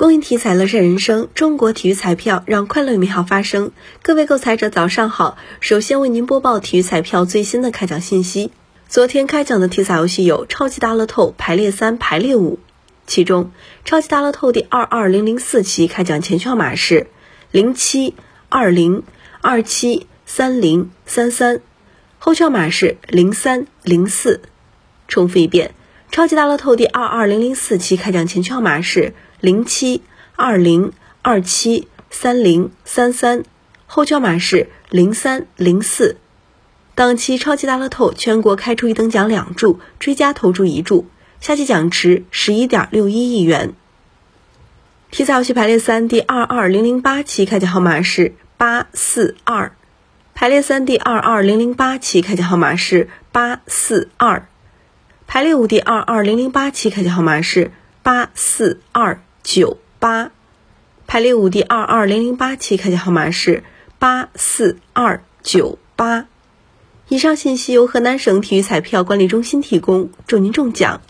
公益体彩乐善人生，中国体育彩票让快乐与美好发生。各位购彩者，早上好！首先为您播报体育彩票最新的开奖信息。昨天开奖的体彩游戏有超级大乐透排列三、排列五，其中超级大乐透第二二零零四期开奖前券码是零七二零二七三零三三，后券码是零三零四。重复一遍，超级大乐透第二二零零四期开奖前序号码是。零七二零二七三零三三，后交码是零三零四。当期超级大乐透全国开出一等奖两注，追加投注一注，下期奖池十一点六一亿元。体彩游戏排列三第二二零零八期开奖号码是八四二，排列三第二二零零八期开奖号码是八四二，排列五第二二零零八期开奖号码是八四二。九八，排列五第二二零零八期开奖号码是八四二九八。以上信息由河南省体育彩票管理中心提供，祝您中奖！